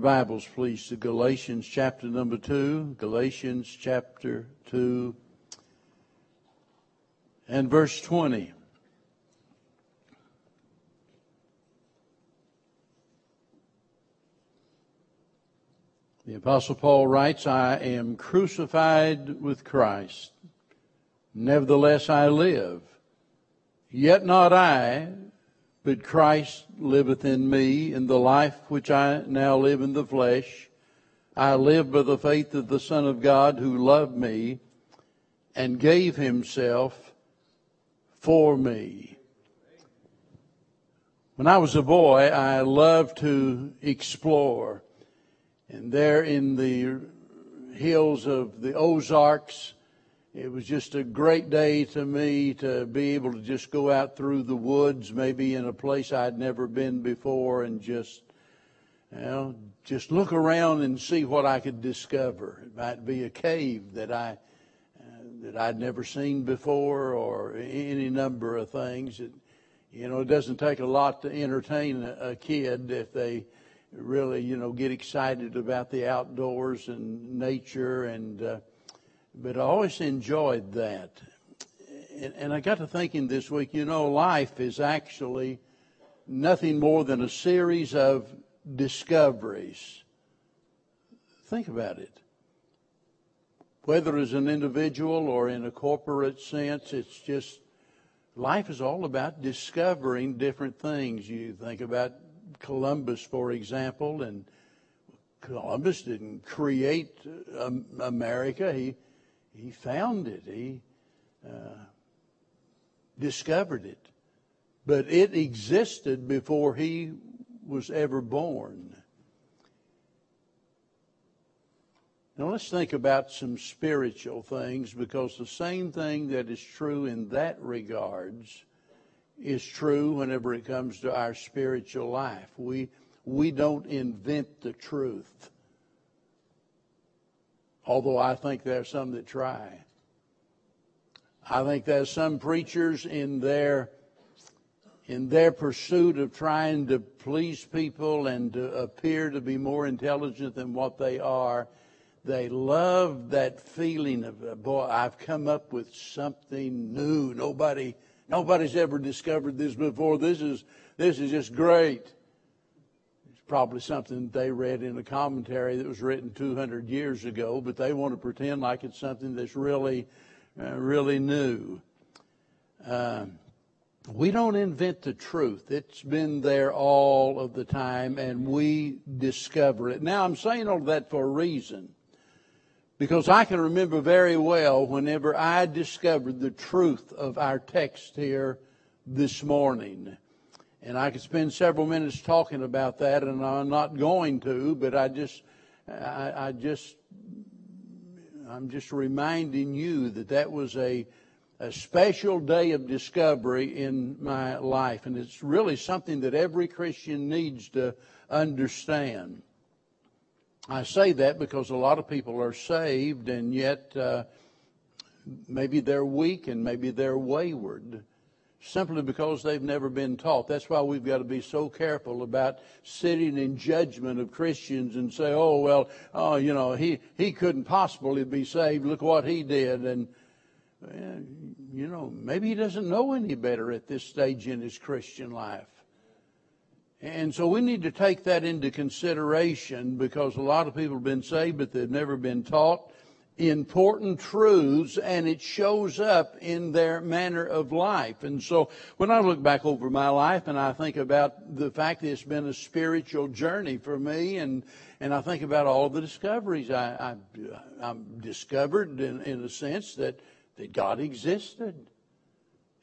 your Bibles, please, to Galatians chapter number 2. Galatians chapter 2 and verse 20. The Apostle Paul writes, I am crucified with Christ. Nevertheless, I live. Yet not I, but Christ liveth in me, in the life which I now live in the flesh. I live by the faith of the Son of God who loved me and gave himself for me. When I was a boy, I loved to explore. And there in the hills of the Ozarks, it was just a great day to me to be able to just go out through the woods, maybe in a place I'd never been before, and just, you know, just look around and see what I could discover. It might be a cave that I uh, that I'd never seen before, or any number of things. It, you know, it doesn't take a lot to entertain a, a kid if they really, you know, get excited about the outdoors and nature and. Uh, but I always enjoyed that. And, and I got to thinking this week, you know, life is actually nothing more than a series of discoveries. Think about it. Whether as an individual or in a corporate sense, it's just life is all about discovering different things. You think about Columbus, for example, and Columbus didn't create um, America. He he found it. He uh, discovered it. But it existed before he was ever born. Now let's think about some spiritual things because the same thing that is true in that regards is true whenever it comes to our spiritual life. We we don't invent the truth although I think there are some that try. I think there's some preachers in their in their pursuit of trying to please people and to appear to be more intelligent than what they are, they love that feeling of boy, I've come up with something new. Nobody nobody's ever discovered this before. This is this is just great probably something they read in a commentary that was written 200 years ago, but they want to pretend like it's something that's really, uh, really new. Uh, we don't invent the truth. It's been there all of the time, and we discover it. Now, I'm saying all that for a reason. Because I can remember very well whenever I discovered the truth of our text here this morning. And I could spend several minutes talking about that, and I'm not going to, but I just, I, I just, I'm just reminding you that that was a, a special day of discovery in my life, and it's really something that every Christian needs to understand. I say that because a lot of people are saved, and yet uh, maybe they're weak and maybe they're wayward simply because they've never been taught. That's why we've got to be so careful about sitting in judgment of Christians and say, oh, well, oh, you know, he, he couldn't possibly be saved. Look what he did. And, you know, maybe he doesn't know any better at this stage in his Christian life. And so we need to take that into consideration because a lot of people have been saved, but they've never been taught important truths and it shows up in their manner of life. And so when I look back over my life and I think about the fact that it's been a spiritual journey for me and, and I think about all the discoveries I, I, I discovered in, in a sense that, that God existed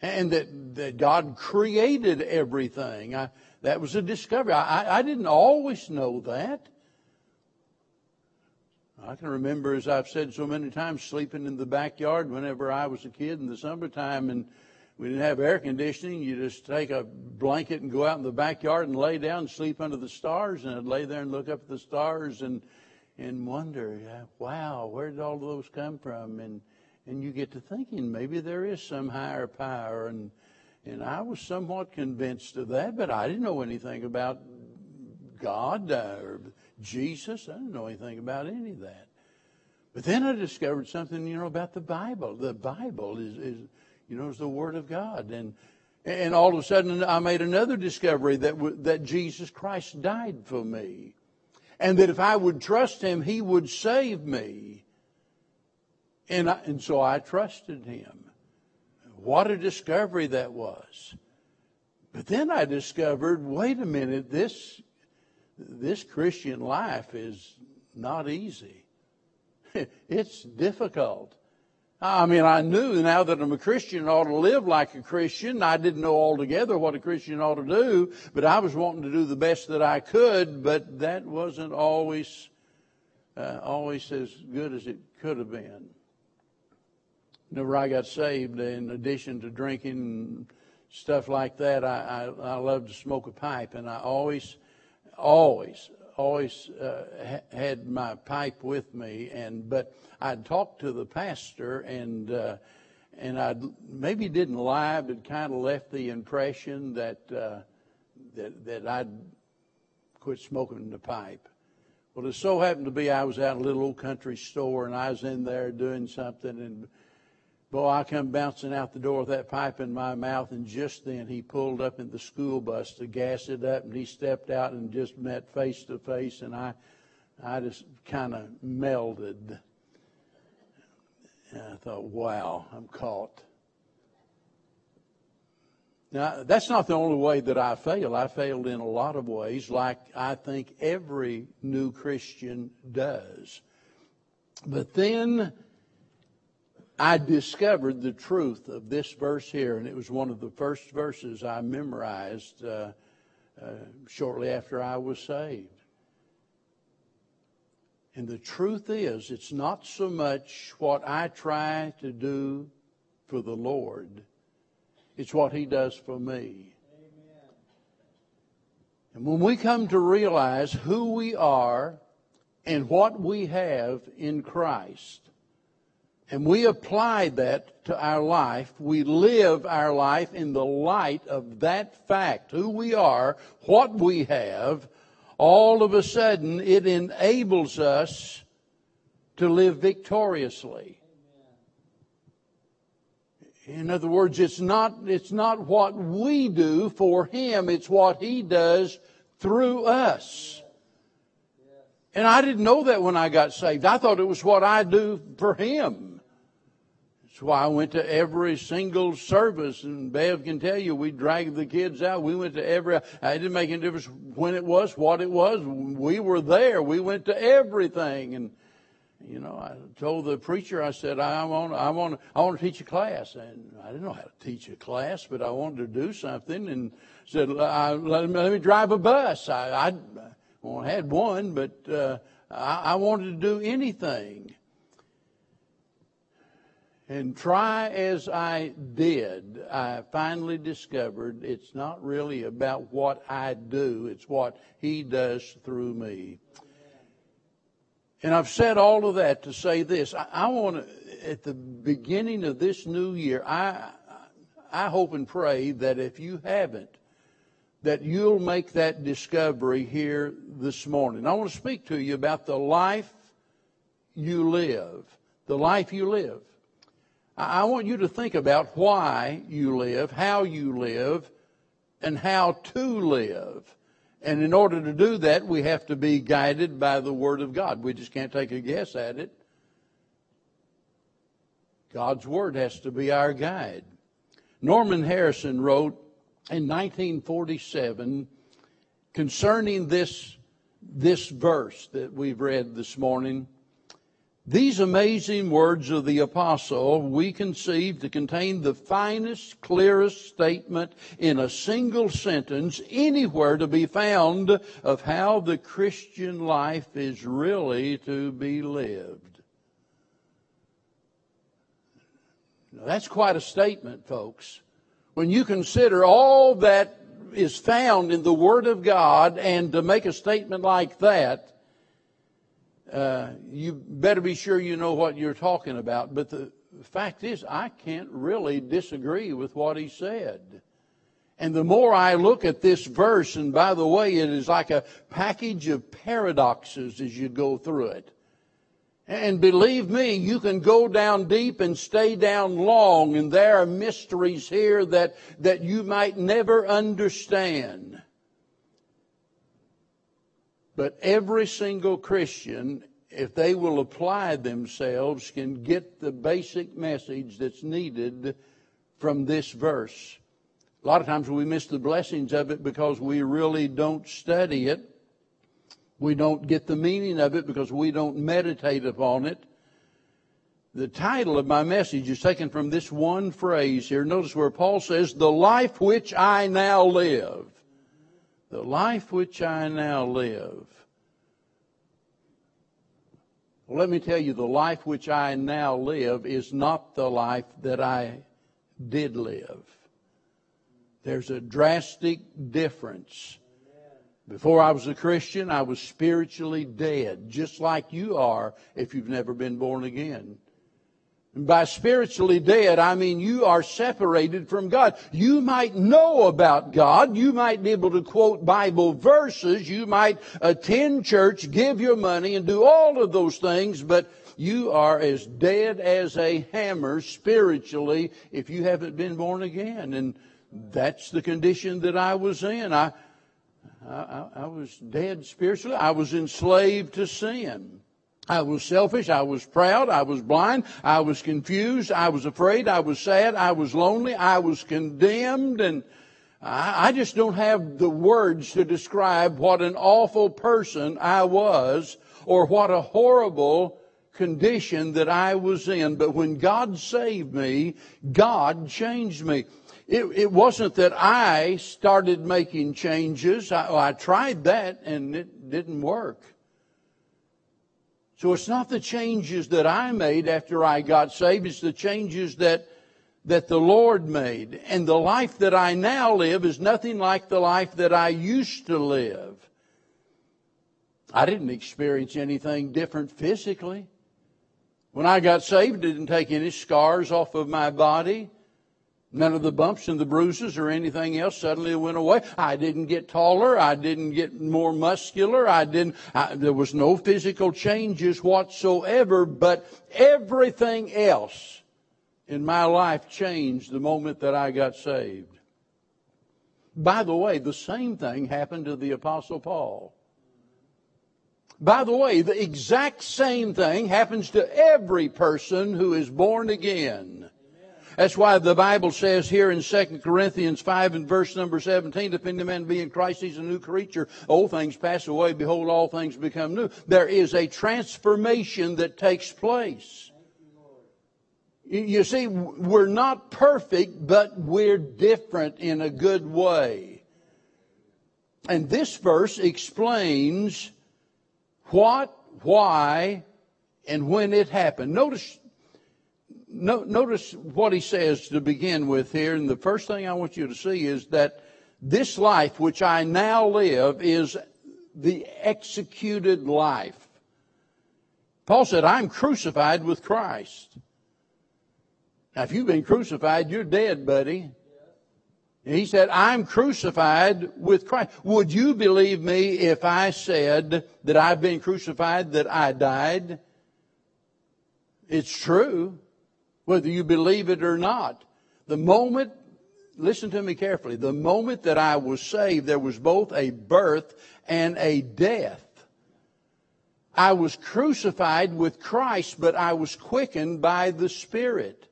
and that, that God created everything. I, that was a discovery. I, I didn't always know that. I can remember, as I've said so many times, sleeping in the backyard whenever I was a kid in the summertime, and we didn't have air conditioning. You just take a blanket and go out in the backyard and lay down and sleep under the stars, and I'd lay there and look up at the stars and and wonder, wow, where did all those come from? And and you get to thinking maybe there is some higher power, and and I was somewhat convinced of that, but I didn't know anything about God uh, or Jesus. I didn't know anything about any of that. But then I discovered something, you know, about the Bible. The Bible is, is you know, is the Word of God. And, and all of a sudden I made another discovery that, w- that Jesus Christ died for me. And that if I would trust Him, He would save me. And, I, and so I trusted Him. What a discovery that was. But then I discovered, wait a minute, this, this Christian life is not easy. It's difficult. I mean, I knew now that I'm a Christian, I ought to live like a Christian. I didn't know altogether what a Christian ought to do, but I was wanting to do the best that I could, but that wasn't always, uh, always as good as it could have been. Whenever I got saved, in addition to drinking and stuff like that, I, I, I loved to smoke a pipe, and I always, always, always uh, ha- had my pipe with me, and but I'd talk to the pastor, and uh, and I maybe didn't lie, but kind of left the impression that uh, that that I'd quit smoking the pipe. Well, it so happened to be I was at a little old country store, and I was in there doing something, and Boy, I come bouncing out the door with that pipe in my mouth, and just then he pulled up in the school bus to gas it up, and he stepped out and just met face to face, and I, I just kind of melded. And I thought, wow, I'm caught. Now, that's not the only way that I failed. I failed in a lot of ways, like I think every new Christian does. But then I discovered the truth of this verse here, and it was one of the first verses I memorized uh, uh, shortly after I was saved. And the truth is, it's not so much what I try to do for the Lord, it's what He does for me. Amen. And when we come to realize who we are and what we have in Christ, and we apply that to our life. We live our life in the light of that fact, who we are, what we have. All of a sudden, it enables us to live victoriously. In other words, it's not, it's not what we do for Him, it's what He does through us. And I didn't know that when I got saved. I thought it was what I do for Him. That's why I went to every single service, and Bev can tell you, we dragged the kids out. We went to every, it didn't make any difference when it was, what it was. We were there. We went to everything. And, you know, I told the preacher, I said, I want, I want, I want to teach a class. And I didn't know how to teach a class, but I wanted to do something and said, let me, let me drive a bus. I, I, well, I had one, but, uh, I, I wanted to do anything. And try as I did, I finally discovered it's not really about what I do, it's what He does through me. And I've said all of that to say this. I, I want to, at the beginning of this new year, I, I hope and pray that if you haven't, that you'll make that discovery here this morning. I want to speak to you about the life you live. The life you live. I want you to think about why you live, how you live, and how to live. And in order to do that, we have to be guided by the Word of God. We just can't take a guess at it. God's Word has to be our guide. Norman Harrison wrote in 1947 concerning this, this verse that we've read this morning. These amazing words of the apostle we conceive to contain the finest, clearest statement in a single sentence anywhere to be found of how the Christian life is really to be lived. Now, that's quite a statement, folks. When you consider all that is found in the Word of God and to make a statement like that, uh, you better be sure you know what you're talking about. But the fact is, I can't really disagree with what he said. And the more I look at this verse, and by the way, it is like a package of paradoxes as you go through it. And believe me, you can go down deep and stay down long, and there are mysteries here that, that you might never understand. But every single Christian, if they will apply themselves, can get the basic message that's needed from this verse. A lot of times we miss the blessings of it because we really don't study it. We don't get the meaning of it because we don't meditate upon it. The title of my message is taken from this one phrase here. Notice where Paul says, The life which I now live. The life which I now live, let me tell you, the life which I now live is not the life that I did live. There's a drastic difference. Before I was a Christian, I was spiritually dead, just like you are if you've never been born again. And by spiritually dead, I mean you are separated from God. You might know about God. You might be able to quote Bible verses. You might attend church, give your money, and do all of those things, but you are as dead as a hammer spiritually if you haven't been born again. And that's the condition that I was in. I, I, I was dead spiritually. I was enslaved to sin. I was selfish. I was proud. I was blind. I was confused. I was afraid. I was sad. I was lonely. I was condemned. And I, I just don't have the words to describe what an awful person I was or what a horrible condition that I was in. But when God saved me, God changed me. It, it wasn't that I started making changes. I, I tried that and it didn't work. So it's not the changes that I made after I got saved. It's the changes that, that the Lord made. And the life that I now live is nothing like the life that I used to live. I didn't experience anything different physically. When I got saved, I didn't take any scars off of my body. None of the bumps and the bruises or anything else suddenly went away. I didn't get taller. I didn't get more muscular. I didn't, I, there was no physical changes whatsoever, but everything else in my life changed the moment that I got saved. By the way, the same thing happened to the apostle Paul. By the way, the exact same thing happens to every person who is born again. That's why the Bible says here in 2 Corinthians 5 and verse number 17, if any man be in Christ, he's a new creature. Old things pass away. Behold, all things become new. There is a transformation that takes place. You see, we're not perfect, but we're different in a good way. And this verse explains what, why, and when it happened. Notice no, notice what he says to begin with here. And the first thing I want you to see is that this life which I now live is the executed life. Paul said, I'm crucified with Christ. Now, if you've been crucified, you're dead, buddy. He said, I'm crucified with Christ. Would you believe me if I said that I've been crucified, that I died? It's true whether you believe it or not. The moment, listen to me carefully, the moment that I was saved, there was both a birth and a death. I was crucified with Christ, but I was quickened by the Spirit.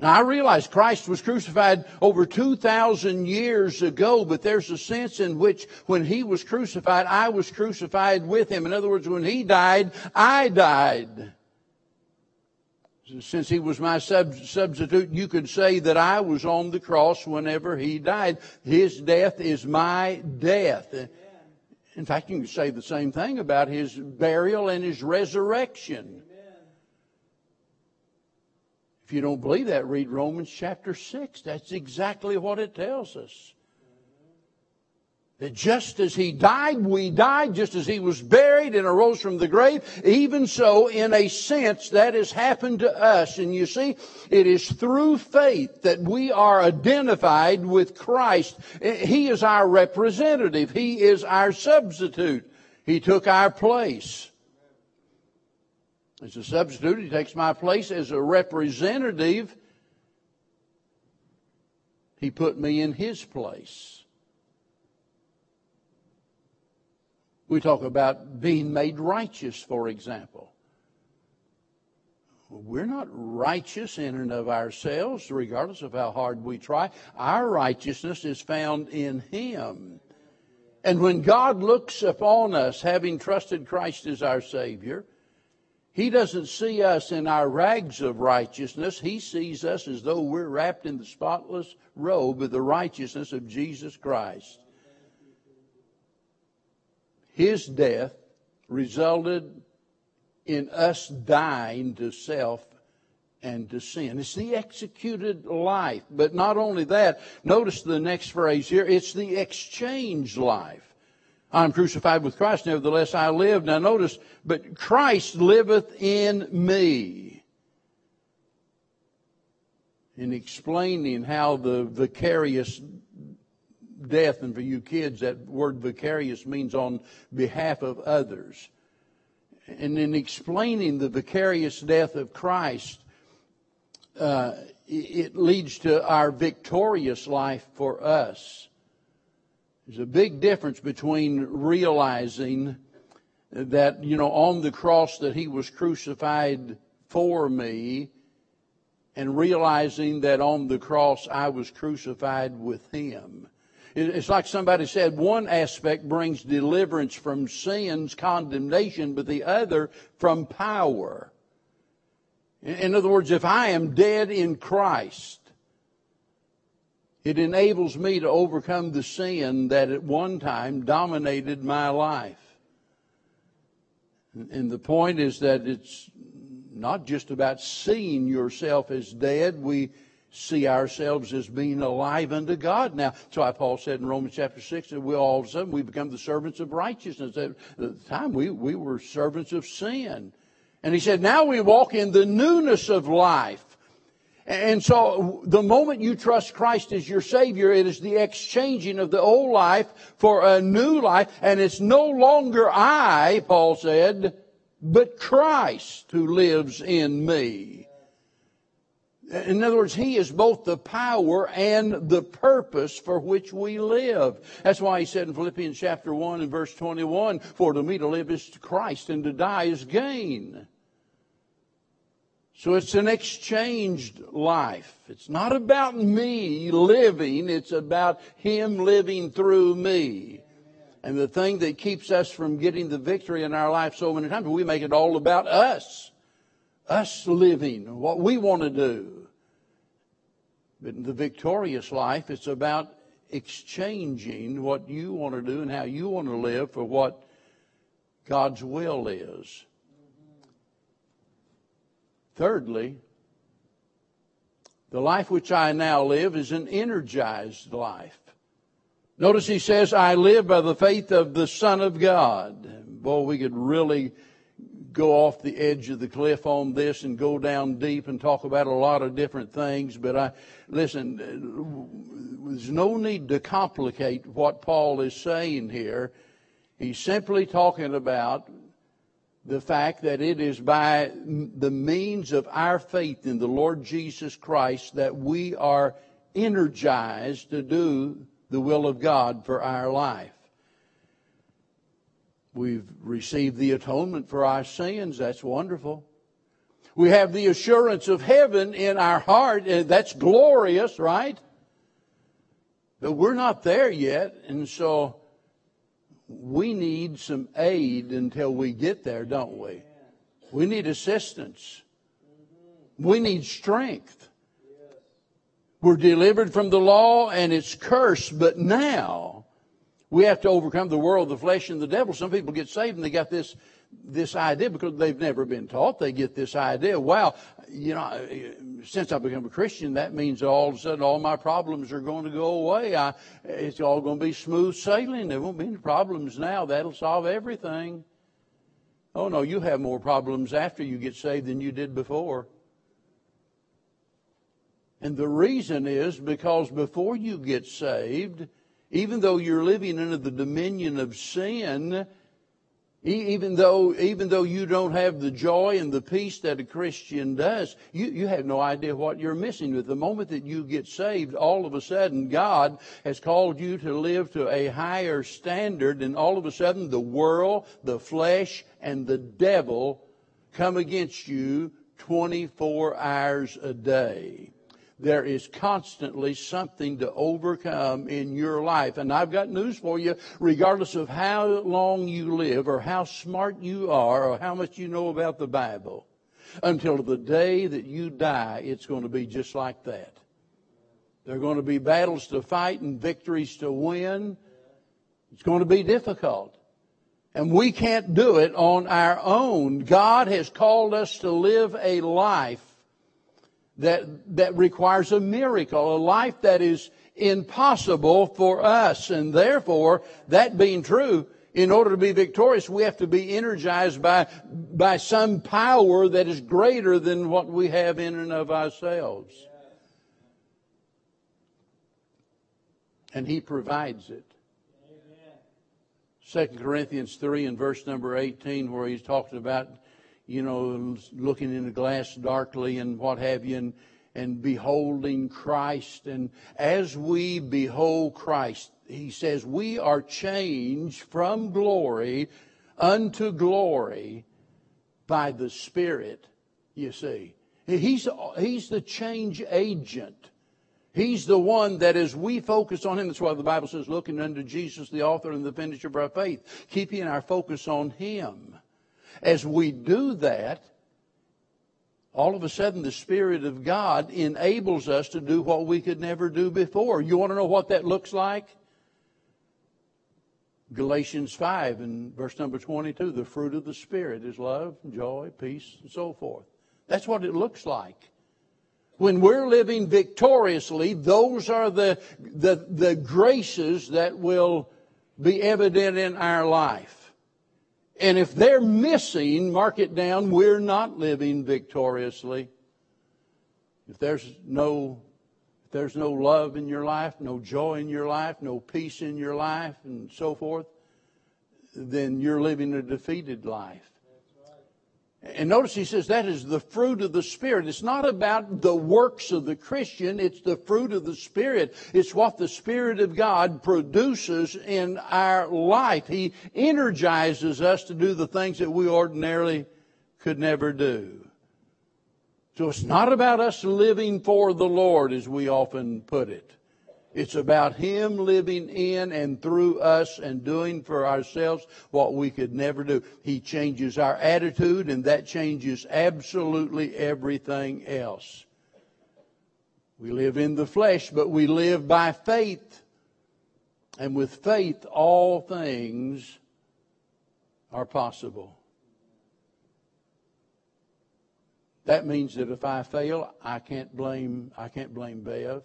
Now I realize Christ was crucified over 2,000 years ago, but there's a sense in which when He was crucified, I was crucified with Him. In other words, when He died, I died since he was my sub- substitute, you could say that I was on the cross whenever he died. His death is my death. In fact, you can say the same thing about his burial and his resurrection. If you don't believe that, read Romans chapter 6. That's exactly what it tells us. That just as he died, we died. Just as he was buried and arose from the grave, even so, in a sense, that has happened to us. And you see, it is through faith that we are identified with Christ. He is our representative. He is our substitute. He took our place. As a substitute, he takes my place. As a representative, he put me in his place. We talk about being made righteous, for example. We're not righteous in and of ourselves, regardless of how hard we try. Our righteousness is found in Him. And when God looks upon us, having trusted Christ as our Savior, He doesn't see us in our rags of righteousness. He sees us as though we're wrapped in the spotless robe of the righteousness of Jesus Christ. His death resulted in us dying to self and to sin. It's the executed life. But not only that, notice the next phrase here it's the exchange life. I'm crucified with Christ, nevertheless I live. Now notice, but Christ liveth in me. In explaining how the vicarious death, and for you kids, that word vicarious means on behalf of others. And in explaining the vicarious death of Christ, uh, it leads to our victorious life for us. There's a big difference between realizing that, you know, on the cross that he was crucified for me and realizing that on the cross I was crucified with him. It's like somebody said, one aspect brings deliverance from sin's condemnation, but the other from power. In other words, if I am dead in Christ, it enables me to overcome the sin that at one time dominated my life. And the point is that it's not just about seeing yourself as dead. We see ourselves as being alive unto God now. That's why Paul said in Romans chapter 6 that we all of a sudden we become the servants of righteousness. At the time we, we were servants of sin. And he said, now we walk in the newness of life. And so the moment you trust Christ as your Savior, it is the exchanging of the old life for a new life. And it's no longer I, Paul said, but Christ who lives in me. In other words, He is both the power and the purpose for which we live. That's why He said in Philippians chapter 1 and verse 21, For to me to live is Christ and to die is gain. So it's an exchanged life. It's not about me living, it's about Him living through me. And the thing that keeps us from getting the victory in our life so many times, we make it all about us. Us living, what we want to do. But in the victorious life, it's about exchanging what you want to do and how you want to live for what God's will is. Thirdly, the life which I now live is an energized life. Notice he says, I live by the faith of the Son of God. Boy, we could really go off the edge of the cliff on this and go down deep and talk about a lot of different things. But I listen. There's no need to complicate what Paul is saying here. He's simply talking about the fact that it is by the means of our faith in the Lord Jesus Christ that we are energized to do the will of God for our life. We've received the atonement for our sins. That's wonderful. We have the assurance of heaven in our heart, and that's glorious, right? But we're not there yet, and so we need some aid until we get there, don't we? We need assistance. We need strength. We're delivered from the law and its curse, but now we have to overcome the world, the flesh, and the devil. Some people get saved and they got this, this idea because they've never been taught. They get this idea, wow, you know, since I've become a Christian, that means all of a sudden all my problems are going to go away. I, it's all going to be smooth sailing. There won't be any problems now. That'll solve everything. Oh no, you have more problems after you get saved than you did before. And the reason is because before you get saved, even though you're living under the dominion of sin, even though, even though you don't have the joy and the peace that a Christian does, you, you have no idea what you're missing. At the moment that you get saved, all of a sudden God has called you to live to a higher standard, and all of a sudden the world, the flesh, and the devil come against you 24 hours a day there is constantly something to overcome in your life. And I've got news for you, regardless of how long you live or how smart you are or how much you know about the Bible, until the day that you die, it's going to be just like that. There are going to be battles to fight and victories to win. It's going to be difficult. And we can't do it on our own. God has called us to live a life that, that requires a miracle, a life that is impossible for us. And therefore, that being true, in order to be victorious, we have to be energized by, by some power that is greater than what we have in and of ourselves. And He provides it. Second Corinthians 3 and verse number 18, where he's talking about you know, looking in the glass darkly and what have you, and, and beholding Christ. And as we behold Christ, he says, we are changed from glory unto glory by the Spirit, you see. He's, he's the change agent. He's the one that as we focus on him, that's why the Bible says, looking unto Jesus, the author and the finisher of our faith, keeping our focus on him. As we do that, all of a sudden the Spirit of God enables us to do what we could never do before. You want to know what that looks like? Galatians 5 and verse number 22 the fruit of the Spirit is love, joy, peace, and so forth. That's what it looks like. When we're living victoriously, those are the, the, the graces that will be evident in our life. And if they're missing, mark it down, we're not living victoriously. If there's no if there's no love in your life, no joy in your life, no peace in your life, and so forth, then you're living a defeated life. And notice he says that is the fruit of the Spirit. It's not about the works of the Christian, it's the fruit of the Spirit. It's what the Spirit of God produces in our life. He energizes us to do the things that we ordinarily could never do. So it's not about us living for the Lord, as we often put it. It's about Him living in and through us and doing for ourselves what we could never do. He changes our attitude, and that changes absolutely everything else. We live in the flesh, but we live by faith. And with faith, all things are possible. That means that if I fail, I can't blame I can't blame Bev.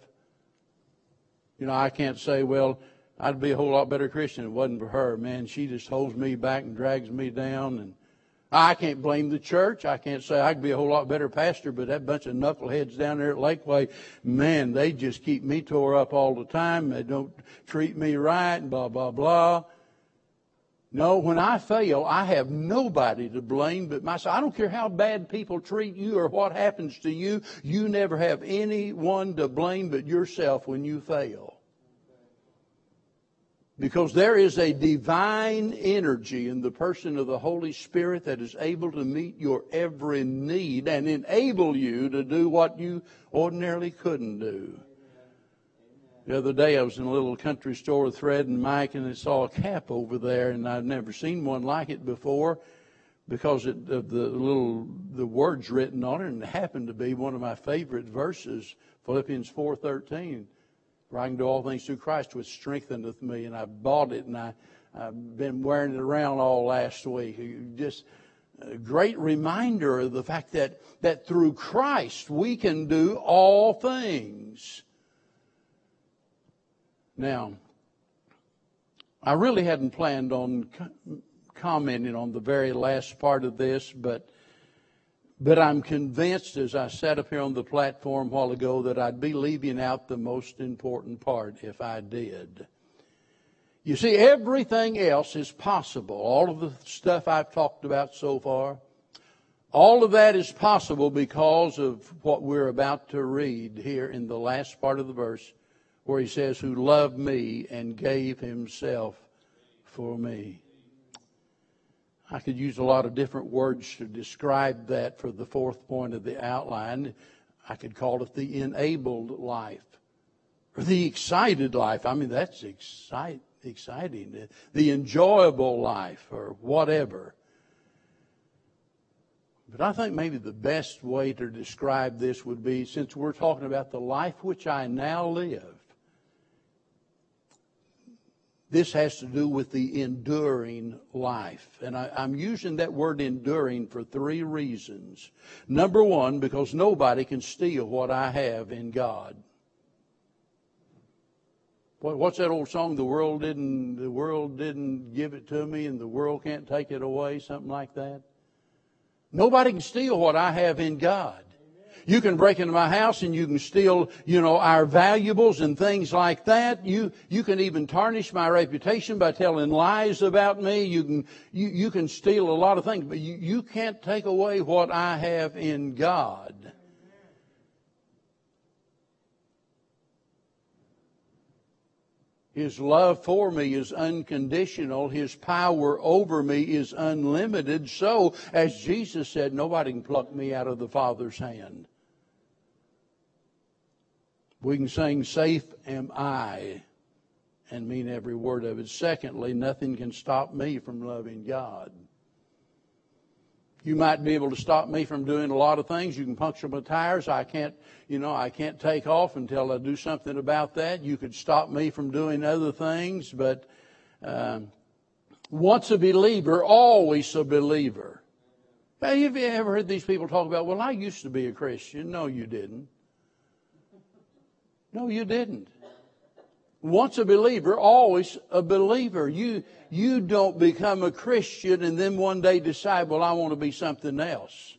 You know, I can't say, well, I'd be a whole lot better Christian if it wasn't for her. Man, she just holds me back and drags me down. And I can't blame the church. I can't say I could be a whole lot better pastor, but that bunch of knuckleheads down there at Lakeway, man, they just keep me tore up all the time. They don't treat me right and blah, blah, blah. No, when I fail, I have nobody to blame but myself. I don't care how bad people treat you or what happens to you. You never have anyone to blame but yourself when you fail. Because there is a divine energy in the person of the Holy Spirit that is able to meet your every need and enable you to do what you ordinarily couldn't do. The other day I was in a little country store with Fred and Mike and I saw a cap over there and I've never seen one like it before because it, of the little the words written on it and it happened to be one of my favorite verses, Philippians 4:13. For I can do all things through Christ which strengtheneth me and I bought it and I I've been wearing it around all last week. Just a great reminder of the fact that, that through Christ we can do all things. Now, I really hadn't planned on commenting on the very last part of this, but but I'm convinced as I sat up here on the platform a while ago that I'd be leaving out the most important part if I did. You see, everything else is possible. All of the stuff I've talked about so far, all of that is possible because of what we're about to read here in the last part of the verse where he says, Who loved me and gave himself for me. I could use a lot of different words to describe that for the fourth point of the outline. I could call it the enabled life or the excited life. I mean, that's excite, exciting. The enjoyable life or whatever. But I think maybe the best way to describe this would be since we're talking about the life which I now live, this has to do with the enduring life. And I, am using that word enduring for three reasons. Number one, because nobody can steal what I have in God. What's that old song? The world didn't, the world didn't give it to me and the world can't take it away, something like that. Nobody can steal what I have in God. You can break into my house and you can steal, you know, our valuables and things like that. You, you can even tarnish my reputation by telling lies about me. You can, you, you can steal a lot of things, but you, you can't take away what I have in God. His love for me is unconditional. His power over me is unlimited. So, as Jesus said, nobody can pluck me out of the Father's hand. We can sing, Safe am I, and mean every word of it. Secondly, nothing can stop me from loving God. You might be able to stop me from doing a lot of things. You can puncture my tires. I can't, you know, I can't take off until I do something about that. You could stop me from doing other things, but um, once a believer, always a believer. Have you ever heard these people talk about, well, I used to be a Christian? No, you didn't. No, you didn't. Once a believer, always a believer. You, you don't become a Christian and then one day decide, well, I want to be something else.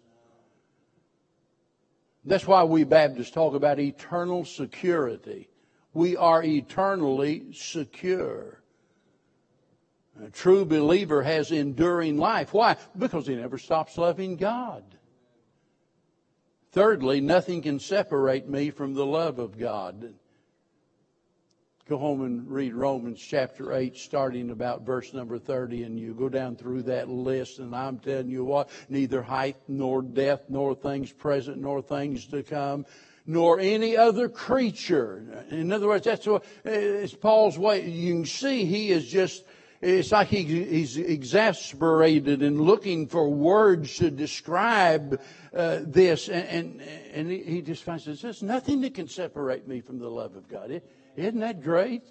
That's why we Baptists talk about eternal security. We are eternally secure. A true believer has enduring life. Why? Because he never stops loving God. Thirdly, nothing can separate me from the love of God. Go home and read Romans chapter 8, starting about verse number 30, and you go down through that list, and I'm telling you what, neither height nor depth, nor things present, nor things to come, nor any other creature. In other words, that's what, it's Paul's way. You can see he is just it's like he, he's exasperated and looking for words to describe uh, this. And, and, and, he just finds there's nothing that can separate me from the love of God. Isn't that great?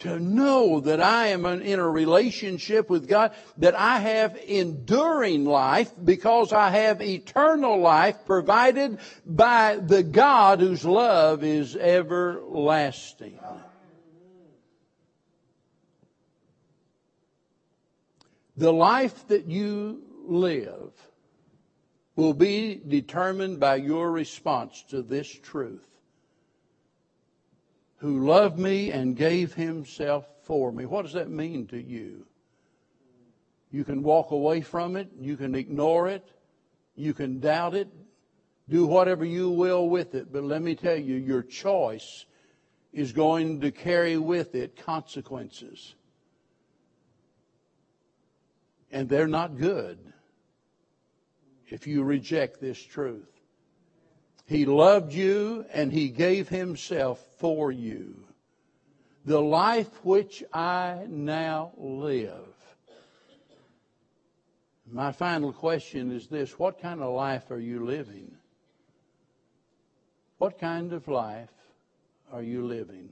to know that I am in a relationship with God, that I have enduring life because I have eternal life provided by the God whose love is everlasting. The life that you live will be determined by your response to this truth. Who loved me and gave himself for me. What does that mean to you? You can walk away from it, you can ignore it, you can doubt it, do whatever you will with it, but let me tell you, your choice is going to carry with it consequences and they're not good if you reject this truth. He loved you and he gave himself for you. The life which I now live. My final question is this What kind of life are you living? What kind of life are you living?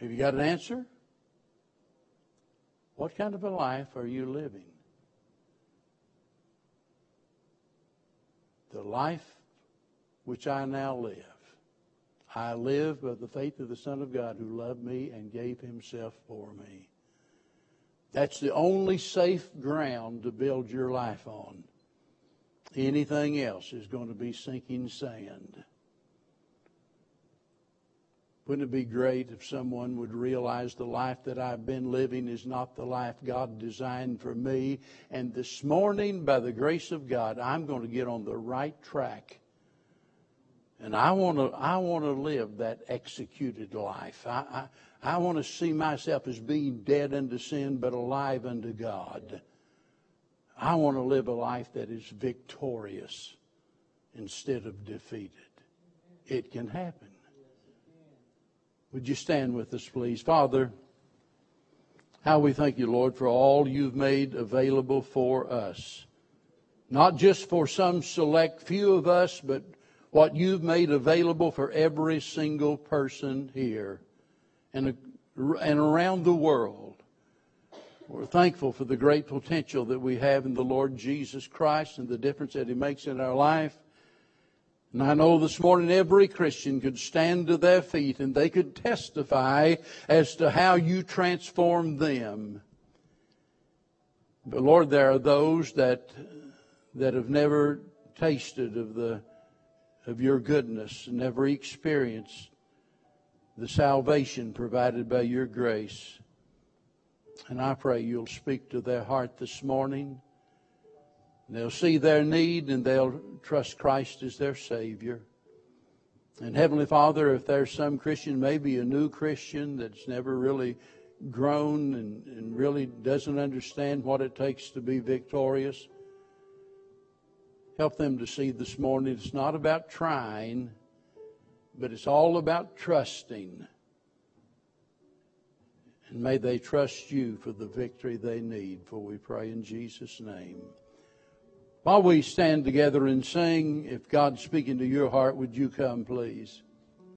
Have you got an answer? What kind of a life are you living? The life which I now live, I live by the faith of the Son of God who loved me and gave himself for me. That's the only safe ground to build your life on. Anything else is going to be sinking sand. Wouldn't it be great if someone would realize the life that I've been living is not the life God designed for me? And this morning, by the grace of God, I'm going to get on the right track. And I want to, I want to live that executed life. I, I, I want to see myself as being dead unto sin, but alive unto God. I want to live a life that is victorious instead of defeated. It can happen. Would you stand with us, please? Father, how we thank you, Lord, for all you've made available for us. Not just for some select few of us, but what you've made available for every single person here and, and around the world. We're thankful for the great potential that we have in the Lord Jesus Christ and the difference that He makes in our life. And I know this morning every Christian could stand to their feet and they could testify as to how you transformed them. But Lord, there are those that, that have never tasted of the, of your goodness, never experienced the salvation provided by your grace. And I pray you'll speak to their heart this morning. They'll see their need and they'll trust Christ as their Savior. And Heavenly Father, if there's some Christian, maybe a new Christian that's never really grown and, and really doesn't understand what it takes to be victorious, help them to see this morning it's not about trying, but it's all about trusting. And may they trust you for the victory they need, for we pray in Jesus' name. While we stand together and sing, if God's speaking to your heart, would you come, please?